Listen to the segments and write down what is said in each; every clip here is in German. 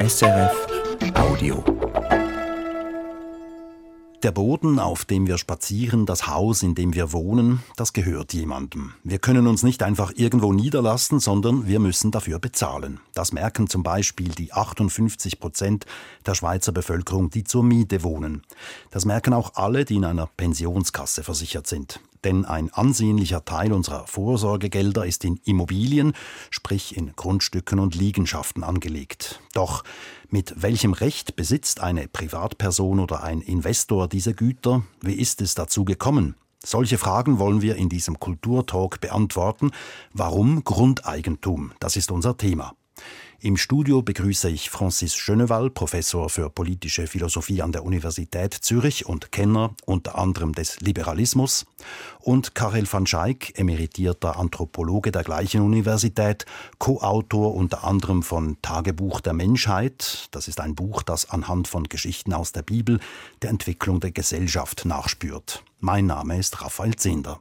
SRF Audio. Der Boden, auf dem wir spazieren, das Haus, in dem wir wohnen, das gehört jemandem. Wir können uns nicht einfach irgendwo niederlassen, sondern wir müssen dafür bezahlen. Das merken zum Beispiel die 58 Prozent der Schweizer Bevölkerung, die zur Miete wohnen. Das merken auch alle, die in einer Pensionskasse versichert sind. Denn ein ansehnlicher Teil unserer Vorsorgegelder ist in Immobilien, sprich in Grundstücken und Liegenschaften angelegt. Doch mit welchem Recht besitzt eine Privatperson oder ein Investor diese Güter? Wie ist es dazu gekommen? Solche Fragen wollen wir in diesem Kulturtalk beantworten. Warum Grundeigentum? Das ist unser Thema. Im Studio begrüße ich Francis Schönewall, Professor für politische Philosophie an der Universität Zürich und Kenner unter anderem des Liberalismus, und Karel van Schaik, emeritierter Anthropologe der gleichen Universität, Co-Autor unter anderem von Tagebuch der Menschheit. Das ist ein Buch, das anhand von Geschichten aus der Bibel der Entwicklung der Gesellschaft nachspürt. Mein Name ist Raphael Zehnder.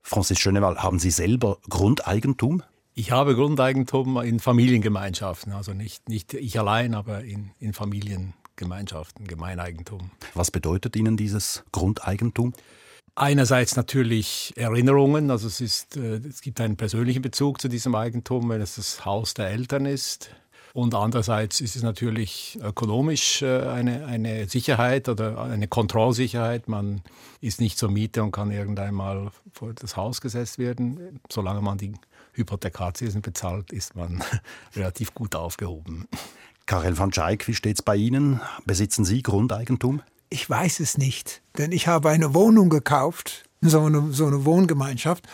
Francis Schönewall, haben Sie selber Grundeigentum? Ich habe Grundeigentum in Familiengemeinschaften, also nicht, nicht ich allein, aber in, in Familiengemeinschaften, Gemeineigentum. Was bedeutet Ihnen dieses Grundeigentum? Einerseits natürlich Erinnerungen, also es, ist, äh, es gibt einen persönlichen Bezug zu diesem Eigentum, wenn es das Haus der Eltern ist. Und andererseits ist es natürlich ökonomisch äh, eine, eine Sicherheit oder eine Kontrollsicherheit. Man ist nicht zur Miete und kann irgendwann mal vor das Haus gesetzt werden, solange man die Hypothekarzinsen bezahlt, ist man relativ gut aufgehoben. Karel van Schaik, wie steht es bei Ihnen? Besitzen Sie Grundeigentum? Ich weiß es nicht, denn ich habe eine Wohnung gekauft, so eine, so eine Wohngemeinschaft.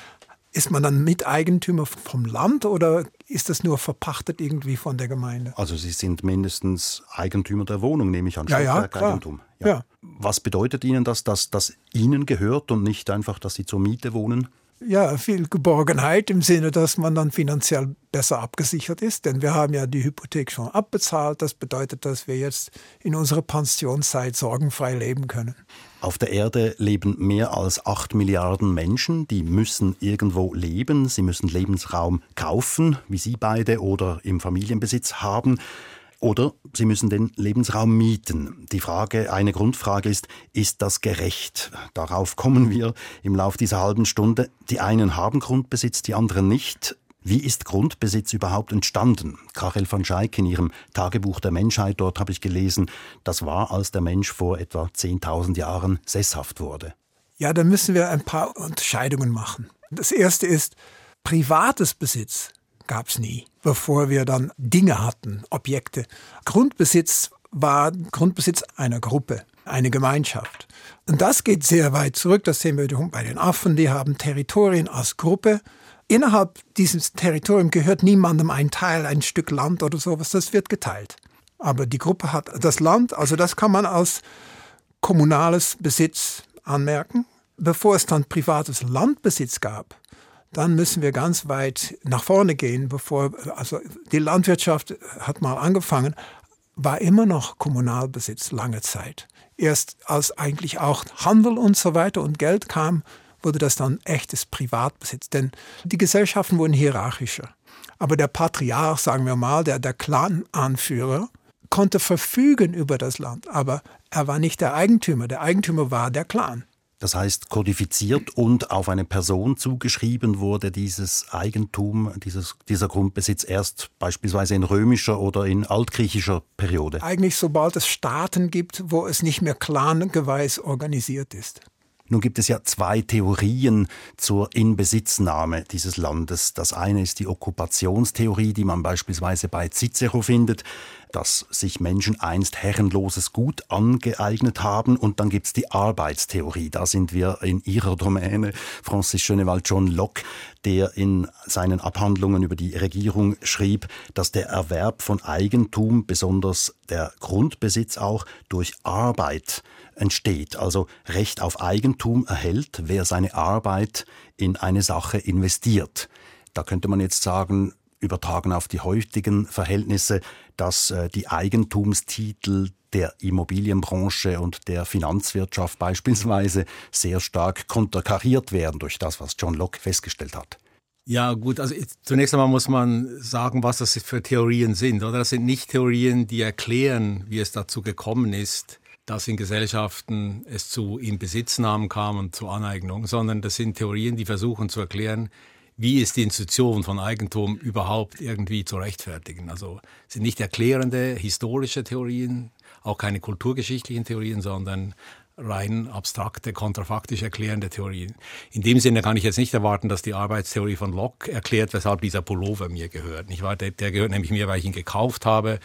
Ist man dann Miteigentümer vom Land oder ist das nur verpachtet irgendwie von der Gemeinde? Also Sie sind mindestens Eigentümer der Wohnung, nehme ich an. Ja, ja, Eigentum. Ja. ja. Was bedeutet Ihnen das, dass das Ihnen gehört und nicht einfach, dass Sie zur Miete wohnen? Ja, viel Geborgenheit im Sinne, dass man dann finanziell besser abgesichert ist, denn wir haben ja die Hypothek schon abbezahlt. Das bedeutet, dass wir jetzt in unserer Pensionszeit sorgenfrei leben können. Auf der Erde leben mehr als acht Milliarden Menschen, die müssen irgendwo leben, sie müssen Lebensraum kaufen, wie Sie beide, oder im Familienbesitz haben. Oder sie müssen den Lebensraum mieten. Die Frage, eine Grundfrage ist, ist das gerecht? Darauf kommen wir im Laufe dieser halben Stunde. Die einen haben Grundbesitz, die anderen nicht. Wie ist Grundbesitz überhaupt entstanden? Karel van Schaik in ihrem Tagebuch der Menschheit, dort habe ich gelesen, das war, als der Mensch vor etwa 10.000 Jahren sesshaft wurde. Ja, da müssen wir ein paar Unterscheidungen machen. Das erste ist, privates Besitz gab es nie, bevor wir dann Dinge hatten, Objekte. Grundbesitz war Grundbesitz einer Gruppe, eine Gemeinschaft. Und das geht sehr weit zurück. Das sehen wir bei den Affen. Die haben Territorien als Gruppe. Innerhalb dieses Territoriums gehört niemandem ein Teil, ein Stück Land oder sowas. Das wird geteilt. Aber die Gruppe hat das Land, also das kann man als kommunales Besitz anmerken. Bevor es dann privates Landbesitz gab, dann müssen wir ganz weit nach vorne gehen, bevor, also die Landwirtschaft hat mal angefangen, war immer noch Kommunalbesitz lange Zeit. Erst als eigentlich auch Handel und so weiter und Geld kam, wurde das dann echtes Privatbesitz. Denn die Gesellschaften wurden hierarchischer. Aber der Patriarch, sagen wir mal, der, der Clan-Anführer, konnte verfügen über das Land, aber er war nicht der Eigentümer. Der Eigentümer war der Clan. Das heißt, kodifiziert und auf eine Person zugeschrieben wurde dieses Eigentum, dieses, dieser Grundbesitz erst beispielsweise in römischer oder in altgriechischer Periode. Eigentlich sobald es Staaten gibt, wo es nicht mehr clangeweis organisiert ist. Nun gibt es ja zwei Theorien zur Inbesitznahme dieses Landes. Das eine ist die Okkupationstheorie, die man beispielsweise bei Cicero findet, dass sich Menschen einst herrenloses Gut angeeignet haben. Und dann gibt es die Arbeitstheorie. Da sind wir in ihrer Domäne. Francis Schönewald John Locke, der in seinen Abhandlungen über die Regierung schrieb, dass der Erwerb von Eigentum, besonders der Grundbesitz auch, durch Arbeit entsteht. Also Recht auf Eigentum erhält, wer seine Arbeit in eine Sache investiert. Da könnte man jetzt sagen, übertragen auf die heutigen Verhältnisse, dass äh, die Eigentumstitel der Immobilienbranche und der Finanzwirtschaft beispielsweise sehr stark konterkariert werden durch das, was John Locke festgestellt hat. Ja, gut, also zunächst einmal muss man sagen, was das für Theorien sind. Oder das sind nicht Theorien, die erklären, wie es dazu gekommen ist, dass in Gesellschaften es zu Inbesitznahmen kam und zu Aneignung, sondern das sind Theorien, die versuchen zu erklären, wie ist die Institution von Eigentum überhaupt irgendwie zu rechtfertigen. Also sind nicht erklärende historische Theorien, auch keine kulturgeschichtlichen Theorien, sondern rein abstrakte, kontrafaktisch erklärende Theorien. In dem Sinne kann ich jetzt nicht erwarten, dass die Arbeitstheorie von Locke erklärt, weshalb dieser Pullover mir gehört. Nicht wahr? Der, der gehört nämlich mir, weil ich ihn gekauft habe.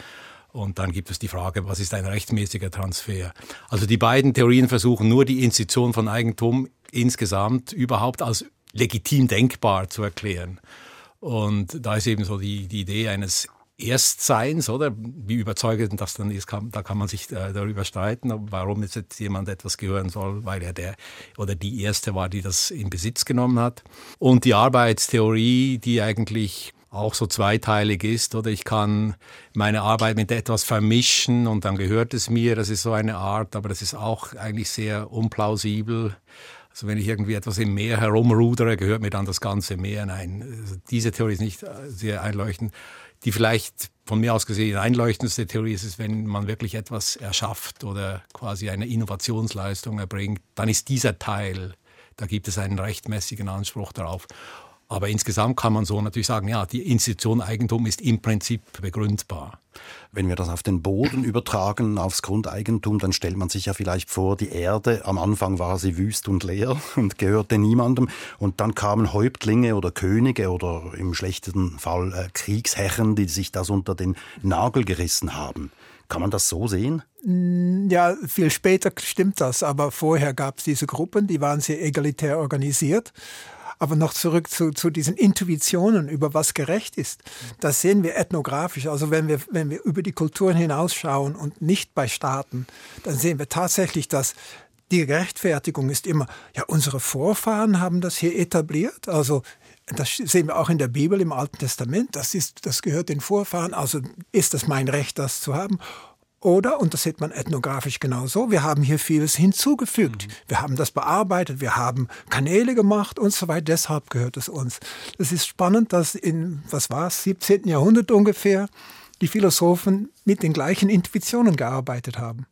Und dann gibt es die Frage, was ist ein rechtmäßiger Transfer? Also die beiden Theorien versuchen nur die Institution von Eigentum insgesamt überhaupt als legitim denkbar zu erklären. Und da ist eben so die, die Idee eines Erstseins, oder? Wie überzeugend das dann ist, kann, da kann man sich äh, darüber streiten, warum jetzt jemand etwas gehören soll, weil er der oder die Erste war, die das in Besitz genommen hat. Und die Arbeitstheorie, die eigentlich auch so zweiteilig ist, oder ich kann meine Arbeit mit etwas vermischen und dann gehört es mir, das ist so eine Art, aber das ist auch eigentlich sehr unplausibel. Also wenn ich irgendwie etwas im Meer herumrudere, gehört mir dann das ganze Meer. Nein, also diese Theorie ist nicht äh, sehr einleuchtend. Die vielleicht von mir aus gesehen einleuchtendste Theorie ist es, wenn man wirklich etwas erschafft oder quasi eine Innovationsleistung erbringt, dann ist dieser Teil, da gibt es einen rechtmäßigen Anspruch darauf. Aber insgesamt kann man so natürlich sagen, ja, die Institution Eigentum ist im Prinzip begründbar. Wenn wir das auf den Boden übertragen, aufs Grundeigentum, dann stellt man sich ja vielleicht vor, die Erde, am Anfang war sie wüst und leer und gehörte niemandem. Und dann kamen Häuptlinge oder Könige oder im schlechtesten Fall äh, Kriegsherren, die sich das unter den Nagel gerissen haben. Kann man das so sehen? Ja, viel später stimmt das, aber vorher gab es diese Gruppen, die waren sehr egalitär organisiert. Aber noch zurück zu, zu diesen Intuitionen über was gerecht ist. Das sehen wir ethnografisch. Also wenn wir, wenn wir über die Kulturen hinausschauen und nicht bei Staaten, dann sehen wir tatsächlich, dass die Rechtfertigung ist immer, ja, unsere Vorfahren haben das hier etabliert. Also das sehen wir auch in der Bibel im Alten Testament. Das ist, das gehört den Vorfahren. Also ist das mein Recht, das zu haben? Oder, und das sieht man ethnografisch genauso, wir haben hier vieles hinzugefügt. Mhm. Wir haben das bearbeitet, wir haben Kanäle gemacht und so weiter. Deshalb gehört es uns. Es ist spannend, dass in, was war es, 17. Jahrhundert ungefähr, die Philosophen mit den gleichen Intuitionen gearbeitet haben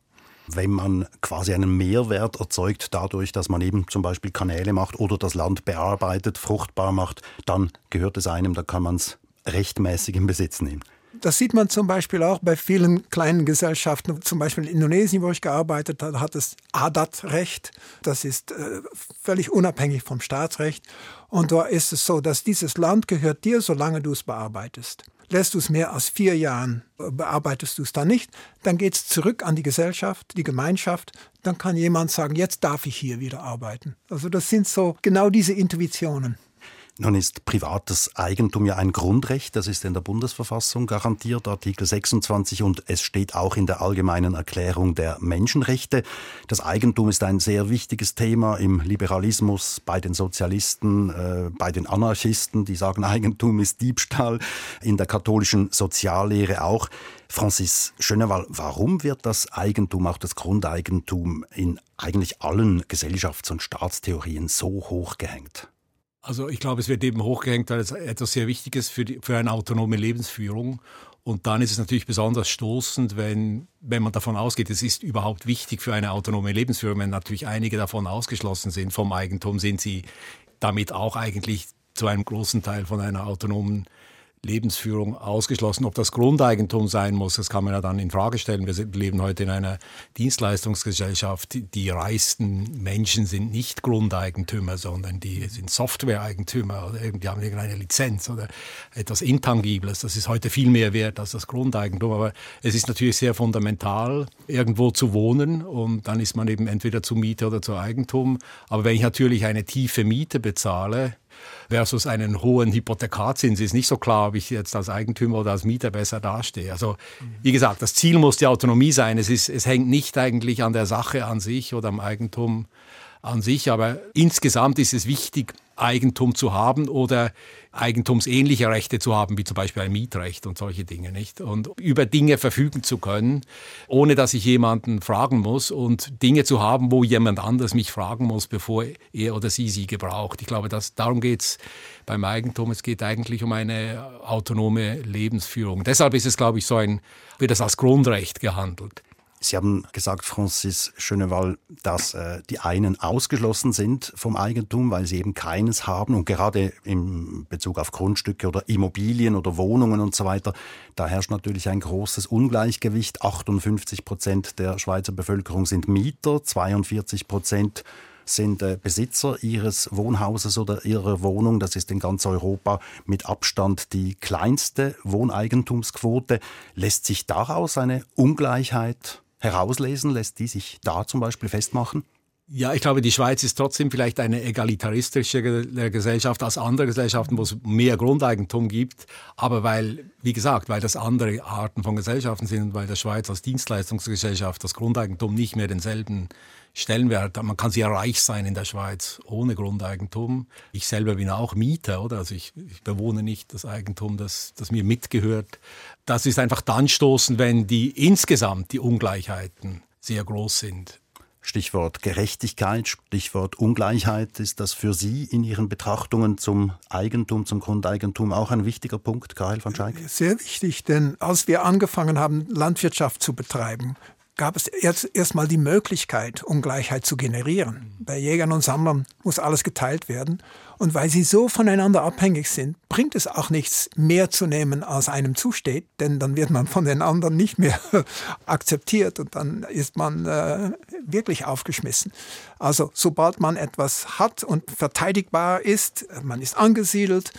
wenn man quasi einen Mehrwert erzeugt dadurch, dass man eben zum Beispiel Kanäle macht oder das Land bearbeitet, fruchtbar macht, dann gehört es einem, da kann man es rechtmäßig in Besitz nehmen. Das sieht man zum Beispiel auch bei vielen kleinen Gesellschaften. Zum Beispiel in Indonesien, wo ich gearbeitet habe, hat es Adat-Recht. Das ist äh, völlig unabhängig vom Staatsrecht. Und da ist es so, dass dieses Land gehört dir, solange du es bearbeitest. Lässt du es mehr als vier Jahren, äh, bearbeitest du es dann nicht, dann geht es zurück an die Gesellschaft, die Gemeinschaft. Dann kann jemand sagen, jetzt darf ich hier wieder arbeiten. Also das sind so genau diese Intuitionen. Nun ist privates Eigentum ja ein Grundrecht, das ist in der Bundesverfassung garantiert, Artikel 26, und es steht auch in der allgemeinen Erklärung der Menschenrechte. Das Eigentum ist ein sehr wichtiges Thema im Liberalismus, bei den Sozialisten, äh, bei den Anarchisten, die sagen, Eigentum ist Diebstahl, in der katholischen Soziallehre auch. Francis Schönewald, warum wird das Eigentum, auch das Grundeigentum in eigentlich allen Gesellschafts- und Staatstheorien so hoch gehängt? Also ich glaube, es wird eben hochgehängt, weil es etwas sehr Wichtiges für, die, für eine autonome Lebensführung. Und dann ist es natürlich besonders stoßend, wenn, wenn man davon ausgeht, es ist überhaupt wichtig für eine autonome Lebensführung. Wenn natürlich einige davon ausgeschlossen sind vom Eigentum, sind sie damit auch eigentlich zu einem großen Teil von einer autonomen Lebensführung ausgeschlossen. Ob das Grundeigentum sein muss, das kann man ja dann in Frage stellen. Wir leben heute in einer Dienstleistungsgesellschaft. Die reichsten Menschen sind nicht Grundeigentümer, sondern die sind Softwareeigentümer oder die haben irgendeine Lizenz oder etwas Intangibles. Das ist heute viel mehr wert als das Grundeigentum. Aber es ist natürlich sehr fundamental, irgendwo zu wohnen und dann ist man eben entweder zu Miete oder zu Eigentum. Aber wenn ich natürlich eine tiefe Miete bezahle, versus einen hohen Hypothekarzins ist nicht so klar, ob ich jetzt als Eigentümer oder als Mieter besser dastehe. Also wie gesagt, das Ziel muss die Autonomie sein. Es, ist, es hängt nicht eigentlich an der Sache an sich oder am Eigentum an sich, aber insgesamt ist es wichtig, Eigentum zu haben oder eigentumsähnliche Rechte zu haben, wie zum Beispiel ein Mietrecht und solche Dinge, nicht? Und über Dinge verfügen zu können, ohne dass ich jemanden fragen muss und Dinge zu haben, wo jemand anders mich fragen muss, bevor er oder sie sie gebraucht. Ich glaube, dass, darum geht es beim Eigentum. Es geht eigentlich um eine autonome Lebensführung. Deshalb ist es, glaube ich, so ein, wird das als Grundrecht gehandelt. Sie haben gesagt, Francis Schöneval, dass äh, die einen ausgeschlossen sind vom Eigentum, weil sie eben keines haben. Und gerade in Bezug auf Grundstücke oder Immobilien oder Wohnungen und so weiter, da herrscht natürlich ein großes Ungleichgewicht. 58 Prozent der Schweizer Bevölkerung sind Mieter, 42 Prozent sind äh, Besitzer ihres Wohnhauses oder ihrer Wohnung. Das ist in ganz Europa mit Abstand die kleinste Wohneigentumsquote. Lässt sich daraus eine Ungleichheit herauslesen? Lässt die sich da zum Beispiel festmachen? Ja, ich glaube, die Schweiz ist trotzdem vielleicht eine egalitaristische Gesellschaft als andere Gesellschaften, wo es mehr Grundeigentum gibt. Aber weil, wie gesagt, weil das andere Arten von Gesellschaften sind, weil der Schweiz als Dienstleistungsgesellschaft das Grundeigentum nicht mehr denselben Stellenwert hat. Man kann sehr reich sein in der Schweiz ohne Grundeigentum. Ich selber bin auch Mieter, oder? Also ich, ich bewohne nicht das Eigentum, das, das mir mitgehört. Das ist einfach dann stoßen, wenn die insgesamt die Ungleichheiten sehr groß sind. Stichwort Gerechtigkeit, Stichwort Ungleichheit. Ist das für Sie in Ihren Betrachtungen zum Eigentum, zum Grundeigentum auch ein wichtiger Punkt, Karel van Schaik? Sehr wichtig, denn als wir angefangen haben, Landwirtschaft zu betreiben, gab es erst erstmal die Möglichkeit, Ungleichheit zu generieren. Bei Jägern und Sammlern muss alles geteilt werden. Und weil sie so voneinander abhängig sind, bringt es auch nichts, mehr zu nehmen, als einem zusteht, denn dann wird man von den anderen nicht mehr akzeptiert und dann ist man äh, wirklich aufgeschmissen. Also sobald man etwas hat und verteidigbar ist, man ist angesiedelt,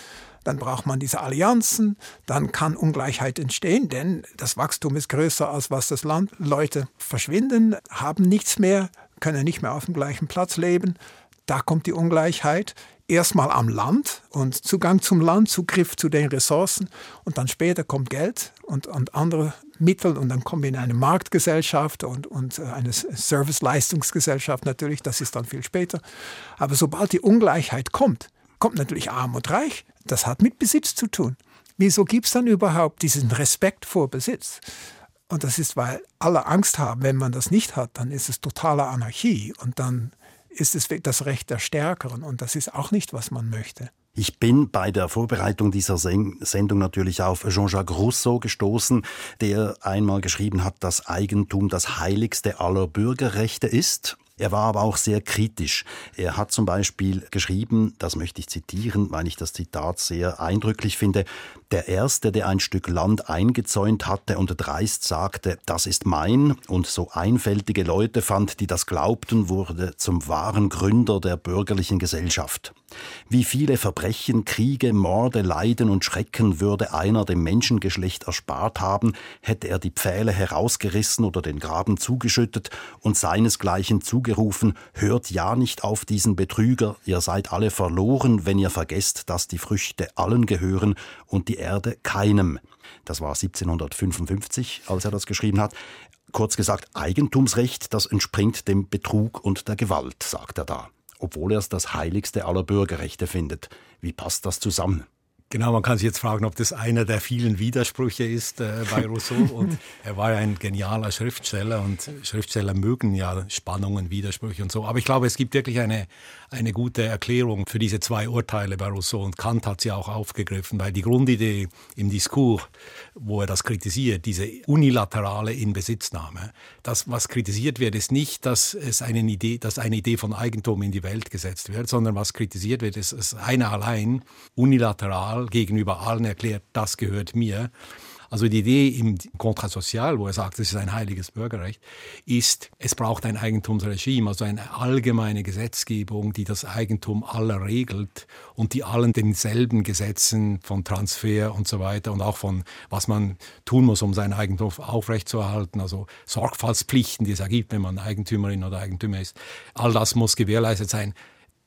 dann braucht man diese Allianzen, dann kann Ungleichheit entstehen, denn das Wachstum ist größer als was das Land. Leute verschwinden, haben nichts mehr, können nicht mehr auf dem gleichen Platz leben. Da kommt die Ungleichheit. Erstmal am Land und Zugang zum Land, Zugriff zu den Ressourcen und dann später kommt Geld und, und andere Mittel und dann kommen wir in eine Marktgesellschaft und, und eine Serviceleistungsgesellschaft natürlich, das ist dann viel später. Aber sobald die Ungleichheit kommt, kommt natürlich arm und reich. Das hat mit Besitz zu tun. Wieso gibt es dann überhaupt diesen Respekt vor Besitz? Und das ist, weil alle Angst haben, wenn man das nicht hat, dann ist es totale Anarchie und dann ist es das Recht der Stärkeren und das ist auch nicht, was man möchte. Ich bin bei der Vorbereitung dieser Sendung natürlich auf Jean-Jacques Rousseau gestoßen, der einmal geschrieben hat, dass Eigentum das heiligste aller Bürgerrechte ist. Er war aber auch sehr kritisch. Er hat zum Beispiel geschrieben, das möchte ich zitieren, weil ich das Zitat sehr eindrücklich finde, der Erste, der ein Stück Land eingezäunt hatte und dreist sagte, das ist mein, und so einfältige Leute fand, die das glaubten, wurde zum wahren Gründer der bürgerlichen Gesellschaft. Wie viele Verbrechen, Kriege, Morde, Leiden und Schrecken würde einer dem Menschengeschlecht erspart haben, hätte er die Pfähle herausgerissen oder den Graben zugeschüttet und seinesgleichen zugerufen, hört ja nicht auf diesen Betrüger, ihr seid alle verloren, wenn ihr vergesst, dass die Früchte allen gehören und die Erde keinem. Das war 1755, als er das geschrieben hat. Kurz gesagt, Eigentumsrecht, das entspringt dem Betrug und der Gewalt, sagt er da obwohl er es das heiligste aller Bürgerrechte findet. Wie passt das zusammen? Genau, man kann sich jetzt fragen, ob das einer der vielen Widersprüche ist äh, bei Rousseau. Und er war ja ein genialer Schriftsteller und Schriftsteller mögen ja Spannungen, Widersprüche und so. Aber ich glaube, es gibt wirklich eine, eine gute Erklärung für diese zwei Urteile bei Rousseau. Und Kant hat sie auch aufgegriffen, weil die Grundidee im Diskurs, wo er das kritisiert, diese unilaterale Inbesitznahme, das, was kritisiert wird, ist nicht, dass es eine Idee, dass eine Idee von Eigentum in die Welt gesetzt wird, sondern was kritisiert wird, ist, dass einer allein unilateral gegenüber allen erklärt, das gehört mir. Also die Idee im Contrat Social, wo er sagt, es ist ein heiliges Bürgerrecht, ist, es braucht ein Eigentumsregime, also eine allgemeine Gesetzgebung, die das Eigentum aller regelt und die allen denselben Gesetzen von Transfer und so weiter und auch von was man tun muss, um sein Eigentum aufrechtzuerhalten, also Sorgfaltspflichten, die es ergibt, wenn man Eigentümerin oder Eigentümer ist. All das muss gewährleistet sein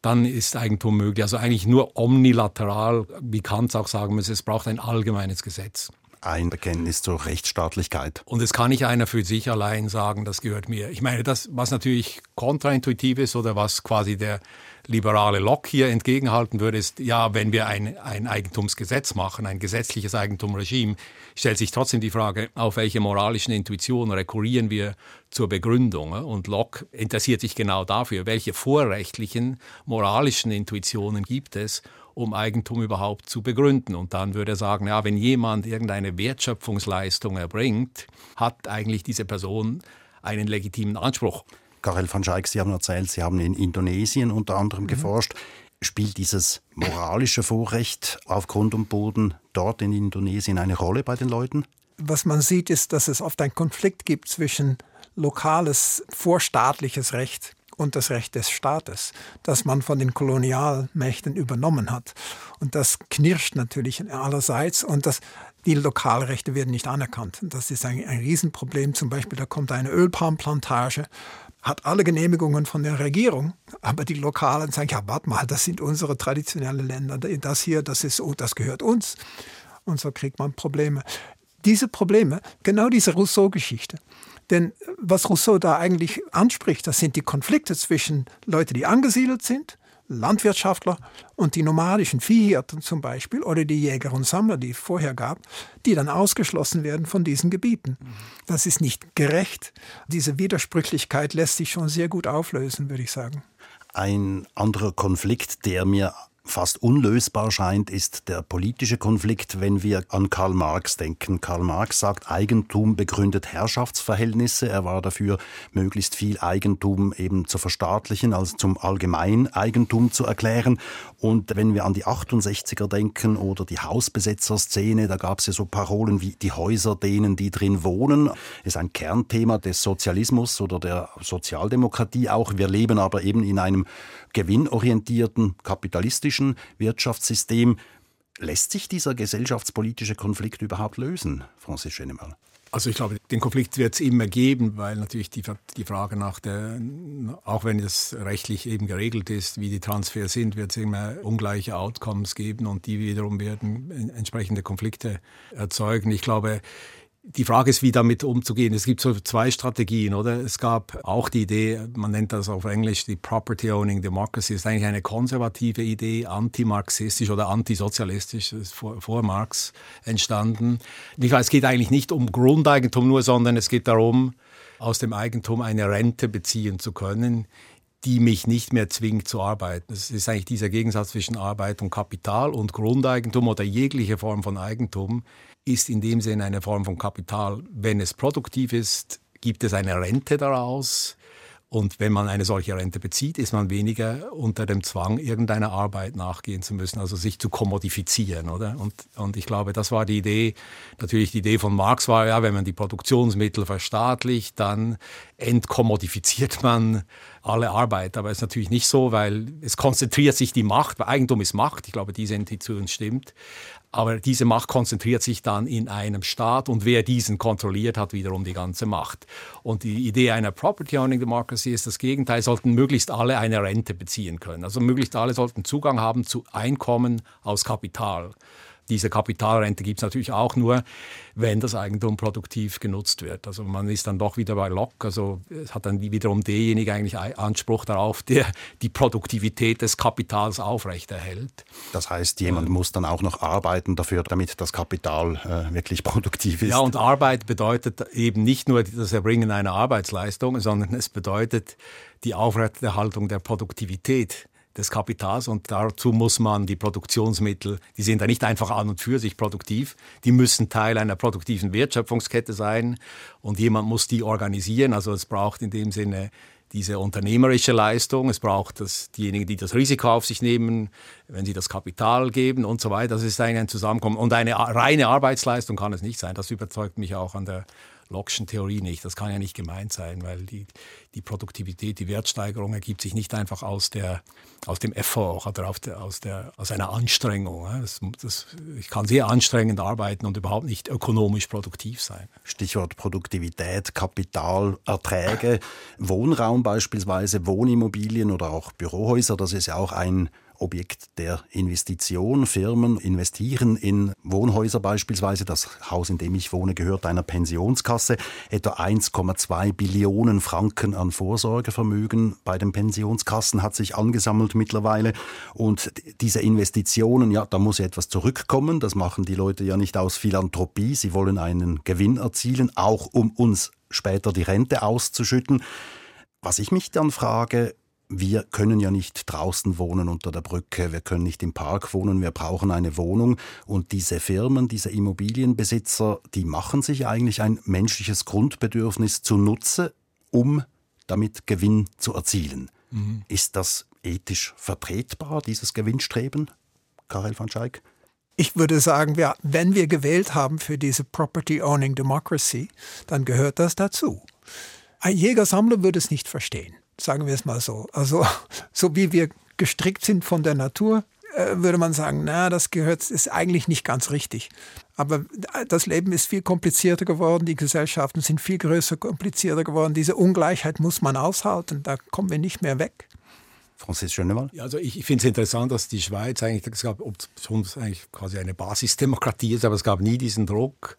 dann ist Eigentum möglich. Also eigentlich nur omnilateral, wie Kant auch sagen muss, es braucht ein allgemeines Gesetz. Ein Bekenntnis zur Rechtsstaatlichkeit. Und es kann nicht einer für sich allein sagen, das gehört mir. Ich meine, das, was natürlich kontraintuitiv ist oder was quasi der liberale Locke hier entgegenhalten würde, ist, ja, wenn wir ein, ein Eigentumsgesetz machen, ein gesetzliches Eigentumregime, stellt sich trotzdem die Frage, auf welche moralischen Intuitionen rekurrieren wir zur Begründung. Und Locke interessiert sich genau dafür, welche vorrechtlichen moralischen Intuitionen gibt es, um Eigentum überhaupt zu begründen. Und dann würde er sagen, ja, wenn jemand irgendeine Wertschöpfungsleistung erbringt, hat eigentlich diese Person einen legitimen Anspruch. Karel van Schaik, Sie haben erzählt, Sie haben in Indonesien unter anderem mhm. geforscht. Spielt dieses moralische Vorrecht auf Grund und Boden dort in Indonesien eine Rolle bei den Leuten? Was man sieht, ist, dass es oft einen Konflikt gibt zwischen lokales vorstaatliches Recht und das Recht des Staates, das man von den Kolonialmächten übernommen hat. Und das knirscht natürlich allerseits und das, die Lokalrechte werden nicht anerkannt. Das ist ein, ein Riesenproblem. Zum Beispiel, da kommt eine Ölpalmplantage hat alle Genehmigungen von der Regierung, aber die Lokalen sagen, ja, warte mal, das sind unsere traditionellen Länder, das hier, das ist, das gehört uns. Und so kriegt man Probleme. Diese Probleme, genau diese Rousseau-Geschichte, denn was Rousseau da eigentlich anspricht, das sind die Konflikte zwischen Leuten, die angesiedelt sind Landwirtschaftler und die nomadischen Viehhirten zum Beispiel oder die Jäger und Sammler, die es vorher gab, die dann ausgeschlossen werden von diesen Gebieten. Das ist nicht gerecht. Diese Widersprüchlichkeit lässt sich schon sehr gut auflösen, würde ich sagen. Ein anderer Konflikt, der mir fast unlösbar scheint, ist der politische Konflikt, wenn wir an Karl Marx denken. Karl Marx sagt, Eigentum begründet Herrschaftsverhältnisse. Er war dafür, möglichst viel Eigentum eben zu verstaatlichen, als zum Allgemeineigentum zu erklären. Und wenn wir an die 68er denken oder die Hausbesetzerszene, da gab es ja so Parolen wie die Häuser denen, die drin wohnen, ist ein Kernthema des Sozialismus oder der Sozialdemokratie auch. Wir leben aber eben in einem gewinnorientierten, kapitalistischen Wirtschaftssystem. Lässt sich dieser gesellschaftspolitische Konflikt überhaupt lösen, Francis Schenemal? Also ich glaube, den Konflikt wird es immer geben, weil natürlich die, die Frage nach der, auch wenn es rechtlich eben geregelt ist, wie die Transfers sind, wird es immer ungleiche Outcomes geben und die wiederum werden entsprechende Konflikte erzeugen. Ich glaube, die Frage ist, wie damit umzugehen. Es gibt so zwei Strategien, oder? Es gab auch die Idee, man nennt das auf Englisch die Property Owning Democracy, ist eigentlich eine konservative Idee, antimarxistisch oder antisozialistisch, ist vor, vor Marx entstanden. Ich weiß, es geht eigentlich nicht um Grundeigentum nur, sondern es geht darum, aus dem Eigentum eine Rente beziehen zu können, die mich nicht mehr zwingt zu arbeiten. Es ist eigentlich dieser Gegensatz zwischen Arbeit und Kapital und Grundeigentum oder jegliche Form von Eigentum ist in dem Sinne eine Form von Kapital. Wenn es produktiv ist, gibt es eine Rente daraus. Und wenn man eine solche Rente bezieht, ist man weniger unter dem Zwang, irgendeiner Arbeit nachgehen zu müssen, also sich zu kommodifizieren, oder? Und, und ich glaube, das war die Idee. Natürlich die Idee von Marx war ja, wenn man die Produktionsmittel verstaatlicht, dann entkommodifiziert man alle Arbeit. Aber es ist natürlich nicht so, weil es konzentriert sich die Macht. Eigentum ist Macht. Ich glaube, diese Intuition stimmt. Aber diese Macht konzentriert sich dann in einem Staat und wer diesen kontrolliert, hat wiederum die ganze Macht. Und die Idee einer Property Owning Democracy ist das Gegenteil, sollten möglichst alle eine Rente beziehen können. Also möglichst alle sollten Zugang haben zu Einkommen aus Kapital. Diese Kapitalrente gibt es natürlich auch nur, wenn das Eigentum produktiv genutzt wird. Also man ist dann doch wieder bei Locke. Also es hat dann wiederum derjenige eigentlich Anspruch darauf, der die Produktivität des Kapitals aufrechterhält. Das heißt, jemand ähm, muss dann auch noch arbeiten dafür, damit das Kapital äh, wirklich produktiv ist. Ja, und Arbeit bedeutet eben nicht nur das Erbringen einer Arbeitsleistung, sondern es bedeutet die Aufrechterhaltung der Produktivität des Kapitals und dazu muss man die Produktionsmittel, die sind ja nicht einfach an und für sich produktiv, die müssen Teil einer produktiven Wertschöpfungskette sein und jemand muss die organisieren. Also es braucht in dem Sinne diese unternehmerische Leistung, es braucht das, diejenigen, die das Risiko auf sich nehmen, wenn sie das Kapital geben und so weiter. Das ist ein Zusammenkommen. Und eine reine Arbeitsleistung kann es nicht sein. Das überzeugt mich auch an der Lockschen Theorie nicht. Das kann ja nicht gemeint sein, weil die, die Produktivität, die Wertsteigerung ergibt sich nicht einfach aus, der, aus dem Effort oder der, aus, der, aus einer Anstrengung. Das, das, ich kann sehr anstrengend arbeiten und überhaupt nicht ökonomisch produktiv sein. Stichwort Produktivität, Kapital, Erträge, Wohnraum beispielsweise, Wohnimmobilien oder auch Bürohäuser, das ist ja auch ein Objekt der Investition. Firmen investieren in Wohnhäuser beispielsweise. Das Haus, in dem ich wohne, gehört einer Pensionskasse. Etwa 1,2 Billionen Franken an Vorsorgevermögen bei den Pensionskassen hat sich angesammelt mittlerweile. Und diese Investitionen, ja, da muss ja etwas zurückkommen. Das machen die Leute ja nicht aus Philanthropie. Sie wollen einen Gewinn erzielen, auch um uns später die Rente auszuschütten. Was ich mich dann frage, wir können ja nicht draußen wohnen unter der Brücke, wir können nicht im Park wohnen, wir brauchen eine Wohnung. Und diese Firmen, diese Immobilienbesitzer, die machen sich eigentlich ein menschliches Grundbedürfnis zunutze, um damit Gewinn zu erzielen. Mhm. Ist das ethisch vertretbar, dieses Gewinnstreben, Karel van Schaik? Ich würde sagen, ja, wenn wir gewählt haben für diese Property Owning Democracy, dann gehört das dazu. Ein Jägersammler würde es nicht verstehen sagen wir es mal so. Also so wie wir gestrickt sind von der Natur, äh, würde man sagen, na, das gehört, ist eigentlich nicht ganz richtig. Aber das Leben ist viel komplizierter geworden, die Gesellschaften sind viel größer, komplizierter geworden. Diese Ungleichheit muss man aushalten, da kommen wir nicht mehr weg. Franzis Schönemann? Ja, also ich, ich finde es interessant, dass die Schweiz eigentlich, es gab schon eigentlich quasi eine Basisdemokratie ist, aber es gab nie diesen Druck,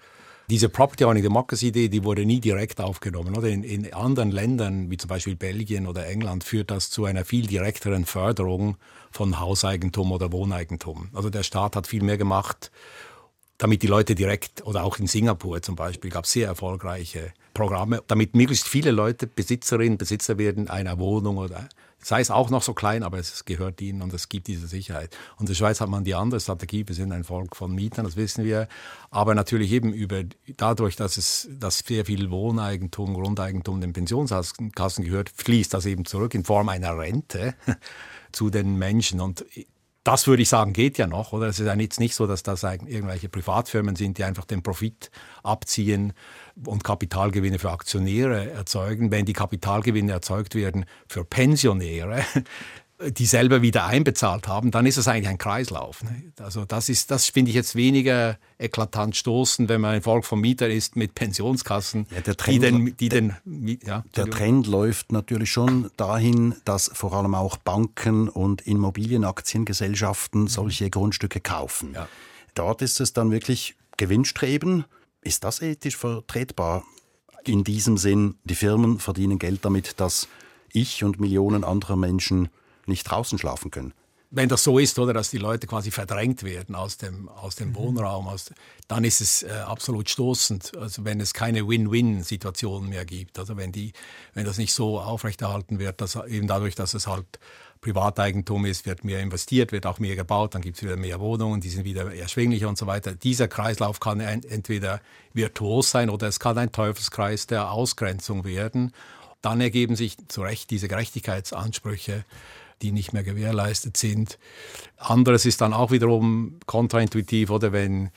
diese Property Owning Democracy Idee, die wurde nie direkt aufgenommen. Oder in, in anderen Ländern, wie zum Beispiel Belgien oder England, führt das zu einer viel direkteren Förderung von Hauseigentum oder Wohneigentum. Also der Staat hat viel mehr gemacht, damit die Leute direkt, oder auch in Singapur zum Beispiel, gab es sehr erfolgreiche Programme, damit möglichst viele Leute Besitzerinnen, Besitzer werden einer Wohnung oder sei es auch noch so klein, aber es gehört ihnen und es gibt diese Sicherheit. Und in der Schweiz hat man die andere Strategie, wir sind ein Volk von Mietern, das wissen wir, aber natürlich eben über, dadurch, dass es, dass sehr viel Wohneigentum, Grundeigentum den Pensionskassen gehört, fließt das eben zurück in Form einer Rente zu den Menschen. Und das würde ich sagen, geht ja noch, oder? Es ist ja jetzt nicht so, dass das irgendwelche Privatfirmen sind, die einfach den Profit abziehen und Kapitalgewinne für Aktionäre erzeugen. Wenn die Kapitalgewinne erzeugt werden für Pensionäre, die selber wieder einbezahlt haben, dann ist es eigentlich ein Kreislauf. Ne? Also das ist, das finde ich jetzt weniger eklatant stoßen, wenn man ein Volk von Mietern ist mit Pensionskassen, ja, der Trend, die den, die den ja, der Trend läuft natürlich schon dahin, dass vor allem auch Banken und Immobilienaktiengesellschaften mhm. solche Grundstücke kaufen. Ja. Dort ist es dann wirklich Gewinnstreben. Ist das ethisch vertretbar? In diesem Sinn, die Firmen verdienen Geld damit, dass ich und Millionen anderer Menschen nicht draußen schlafen können. Wenn das so ist, oder dass die Leute quasi verdrängt werden aus dem, aus dem mhm. Wohnraum, aus, dann ist es äh, absolut stoßend. Also wenn es keine Win-Win-Situation mehr gibt, also wenn, die, wenn das nicht so aufrechterhalten wird, dass eben dadurch, dass es halt Privateigentum ist, wird mehr investiert, wird auch mehr gebaut, dann gibt es wieder mehr Wohnungen, die sind wieder erschwinglicher und so weiter. Dieser Kreislauf kann entweder virtuos sein oder es kann ein Teufelskreis der Ausgrenzung werden. Dann ergeben sich zu Recht diese Gerechtigkeitsansprüche die nicht mehr gewährleistet sind. Anderes ist dann auch wiederum kontraintuitiv, oder wenn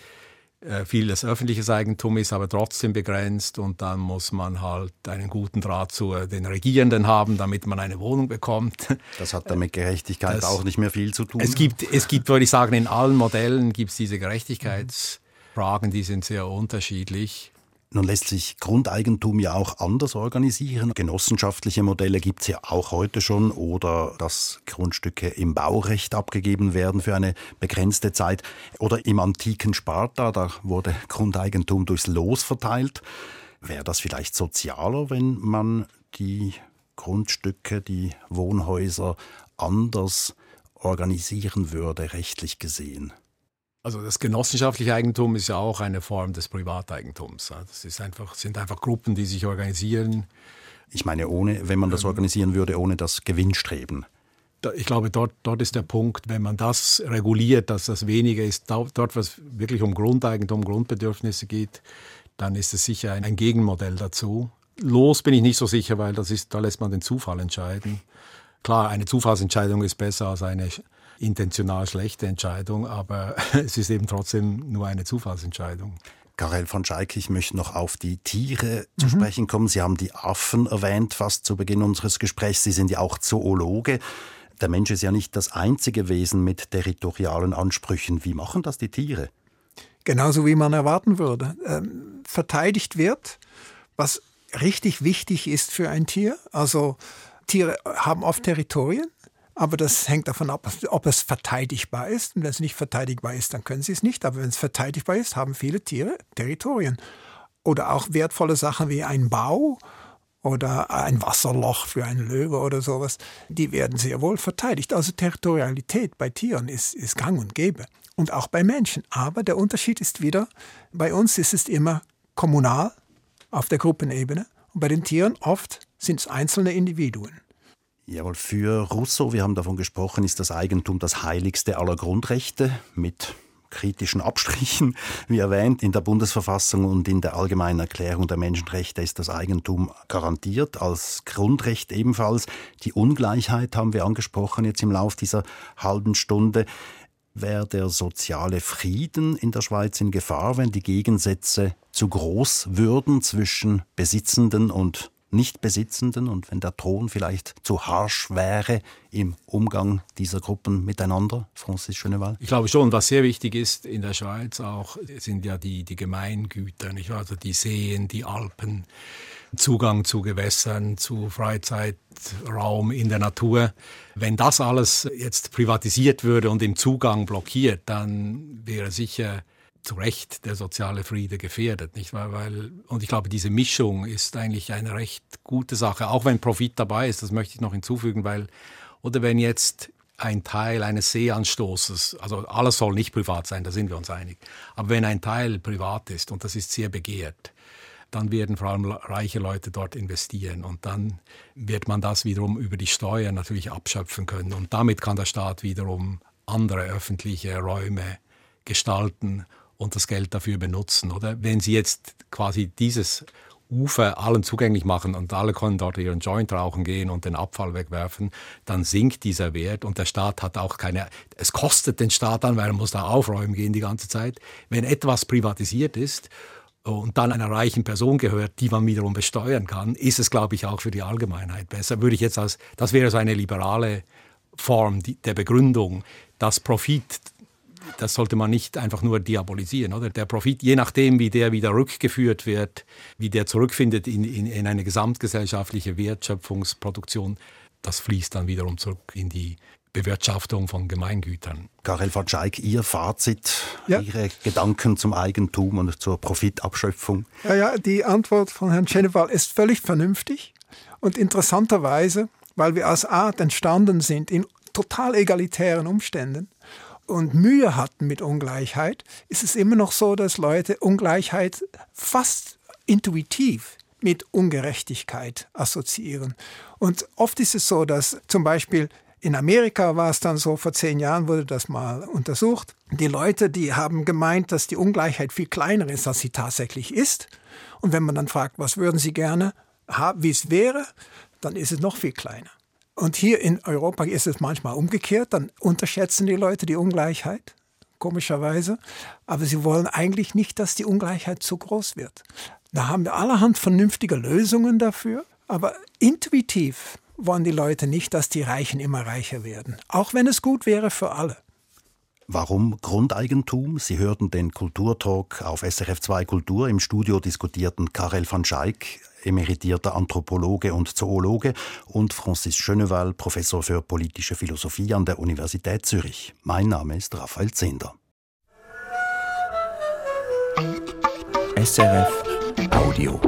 äh, vieles öffentliches Eigentum ist, aber trotzdem begrenzt und dann muss man halt einen guten Draht zu den Regierenden haben, damit man eine Wohnung bekommt. Das hat dann mit Gerechtigkeit das, auch nicht mehr viel zu tun. Es gibt, es gibt, würde ich sagen, in allen Modellen gibt es diese Gerechtigkeitsfragen, die sind sehr unterschiedlich. Nun lässt sich Grundeigentum ja auch anders organisieren. Genossenschaftliche Modelle gibt es ja auch heute schon oder dass Grundstücke im Baurecht abgegeben werden für eine begrenzte Zeit. Oder im antiken Sparta, da wurde Grundeigentum durchs Los verteilt. Wäre das vielleicht sozialer, wenn man die Grundstücke, die Wohnhäuser anders organisieren würde, rechtlich gesehen? Also das genossenschaftliche Eigentum ist ja auch eine Form des Privateigentums. Das ist einfach, sind einfach Gruppen, die sich organisieren. Ich meine, ohne, wenn man das ähm, organisieren würde, ohne das Gewinnstreben. Ich glaube, dort, dort ist der Punkt, wenn man das reguliert, dass das weniger ist, dort, was wirklich um Grundeigentum, Grundbedürfnisse geht, dann ist es sicher ein, ein Gegenmodell dazu. Los bin ich nicht so sicher, weil das ist, da lässt man den Zufall entscheiden. Klar, eine Zufallsentscheidung ist besser als eine intentional schlechte Entscheidung, aber es ist eben trotzdem nur eine Zufallsentscheidung. Karel von Scheik, ich möchte noch auf die Tiere mhm. zu sprechen kommen. Sie haben die Affen erwähnt, fast zu Beginn unseres Gesprächs. Sie sind ja auch Zoologe. Der Mensch ist ja nicht das einzige Wesen mit territorialen Ansprüchen. Wie machen das die Tiere? Genauso wie man erwarten würde. Ähm, verteidigt wird, was richtig wichtig ist für ein Tier. Also Tiere haben oft Territorien Aber das hängt davon ab, ob es verteidigbar ist. Und wenn es nicht verteidigbar ist, dann können sie es nicht. Aber wenn es verteidigbar ist, haben viele Tiere Territorien. Oder auch wertvolle Sachen wie ein Bau oder ein Wasserloch für einen Löwe oder sowas, die werden sehr wohl verteidigt. Also Territorialität bei Tieren ist, ist gang und gäbe. Und auch bei Menschen. Aber der Unterschied ist wieder, bei uns ist es immer kommunal auf der Gruppenebene und bei den Tieren oft sind es einzelne Individuen. Jawohl, für Rousseau, wir haben davon gesprochen, ist das Eigentum das heiligste aller Grundrechte mit kritischen Abstrichen. Wie erwähnt, in der Bundesverfassung und in der Allgemeinen Erklärung der Menschenrechte ist das Eigentum garantiert, als Grundrecht ebenfalls. Die Ungleichheit haben wir angesprochen jetzt im Lauf dieser halben Stunde. Wäre der soziale Frieden in der Schweiz in Gefahr, wenn die Gegensätze zu groß würden zwischen Besitzenden und Nichtbesitzenden und wenn der Ton vielleicht zu harsch wäre im Umgang dieser Gruppen miteinander, Francis Schöneval? Ich glaube schon, was sehr wichtig ist in der Schweiz auch, sind ja die, die Gemeingüter, nicht also die Seen, die Alpen, Zugang zu Gewässern, zu Freizeitraum in der Natur. Wenn das alles jetzt privatisiert würde und im Zugang blockiert, dann wäre sicher zu Recht der soziale Friede gefährdet, nicht wahr? Weil, und ich glaube, diese Mischung ist eigentlich eine recht gute Sache, auch wenn Profit dabei ist, das möchte ich noch hinzufügen, weil, oder wenn jetzt ein Teil eines Seeanstoßes, also alles soll nicht privat sein, da sind wir uns einig, aber wenn ein Teil privat ist und das ist sehr begehrt, dann werden vor allem reiche Leute dort investieren und dann wird man das wiederum über die Steuern natürlich abschöpfen können und damit kann der Staat wiederum andere öffentliche Räume gestalten und das Geld dafür benutzen, oder? Wenn Sie jetzt quasi dieses Ufer allen zugänglich machen und alle können dort ihren Joint rauchen gehen und den Abfall wegwerfen, dann sinkt dieser Wert und der Staat hat auch keine, es kostet den Staat dann, weil er muss da aufräumen gehen die ganze Zeit. Wenn etwas privatisiert ist und dann einer reichen Person gehört, die man wiederum besteuern kann, ist es, glaube ich, auch für die Allgemeinheit besser. Würde ich jetzt als, das wäre so eine liberale Form der Begründung, dass Profit das sollte man nicht einfach nur diabolisieren. Oder? Der Profit, je nachdem, wie der wieder rückgeführt wird, wie der zurückfindet in, in, in eine gesamtgesellschaftliche Wertschöpfungsproduktion, das fließt dann wiederum zurück in die Bewirtschaftung von Gemeingütern. Karel van Schaik, Ihr Fazit, ja. Ihre Gedanken zum Eigentum und zur Profitabschöpfung? Ja, ja, die Antwort von Herrn Cheneval ist völlig vernünftig und interessanterweise, weil wir als Art entstanden sind in total egalitären Umständen und Mühe hatten mit Ungleichheit, ist es immer noch so, dass Leute Ungleichheit fast intuitiv mit Ungerechtigkeit assoziieren. Und oft ist es so, dass zum Beispiel in Amerika war es dann so, vor zehn Jahren wurde das mal untersucht. Die Leute, die haben gemeint, dass die Ungleichheit viel kleiner ist, als sie tatsächlich ist. Und wenn man dann fragt, was würden sie gerne haben, wie es wäre, dann ist es noch viel kleiner. Und hier in Europa ist es manchmal umgekehrt, dann unterschätzen die Leute die Ungleichheit, komischerweise, aber sie wollen eigentlich nicht, dass die Ungleichheit zu groß wird. Da haben wir allerhand vernünftige Lösungen dafür, aber intuitiv wollen die Leute nicht, dass die Reichen immer reicher werden, auch wenn es gut wäre für alle. Warum Grundeigentum? Sie hörten den Kulturtalk auf SRF 2 Kultur. Im Studio diskutierten Karel van Schaik, emeritierter Anthropologe und Zoologe, und Francis Schöneval, Professor für politische Philosophie an der Universität Zürich. Mein Name ist Raphael Zehnder. SRF Audio.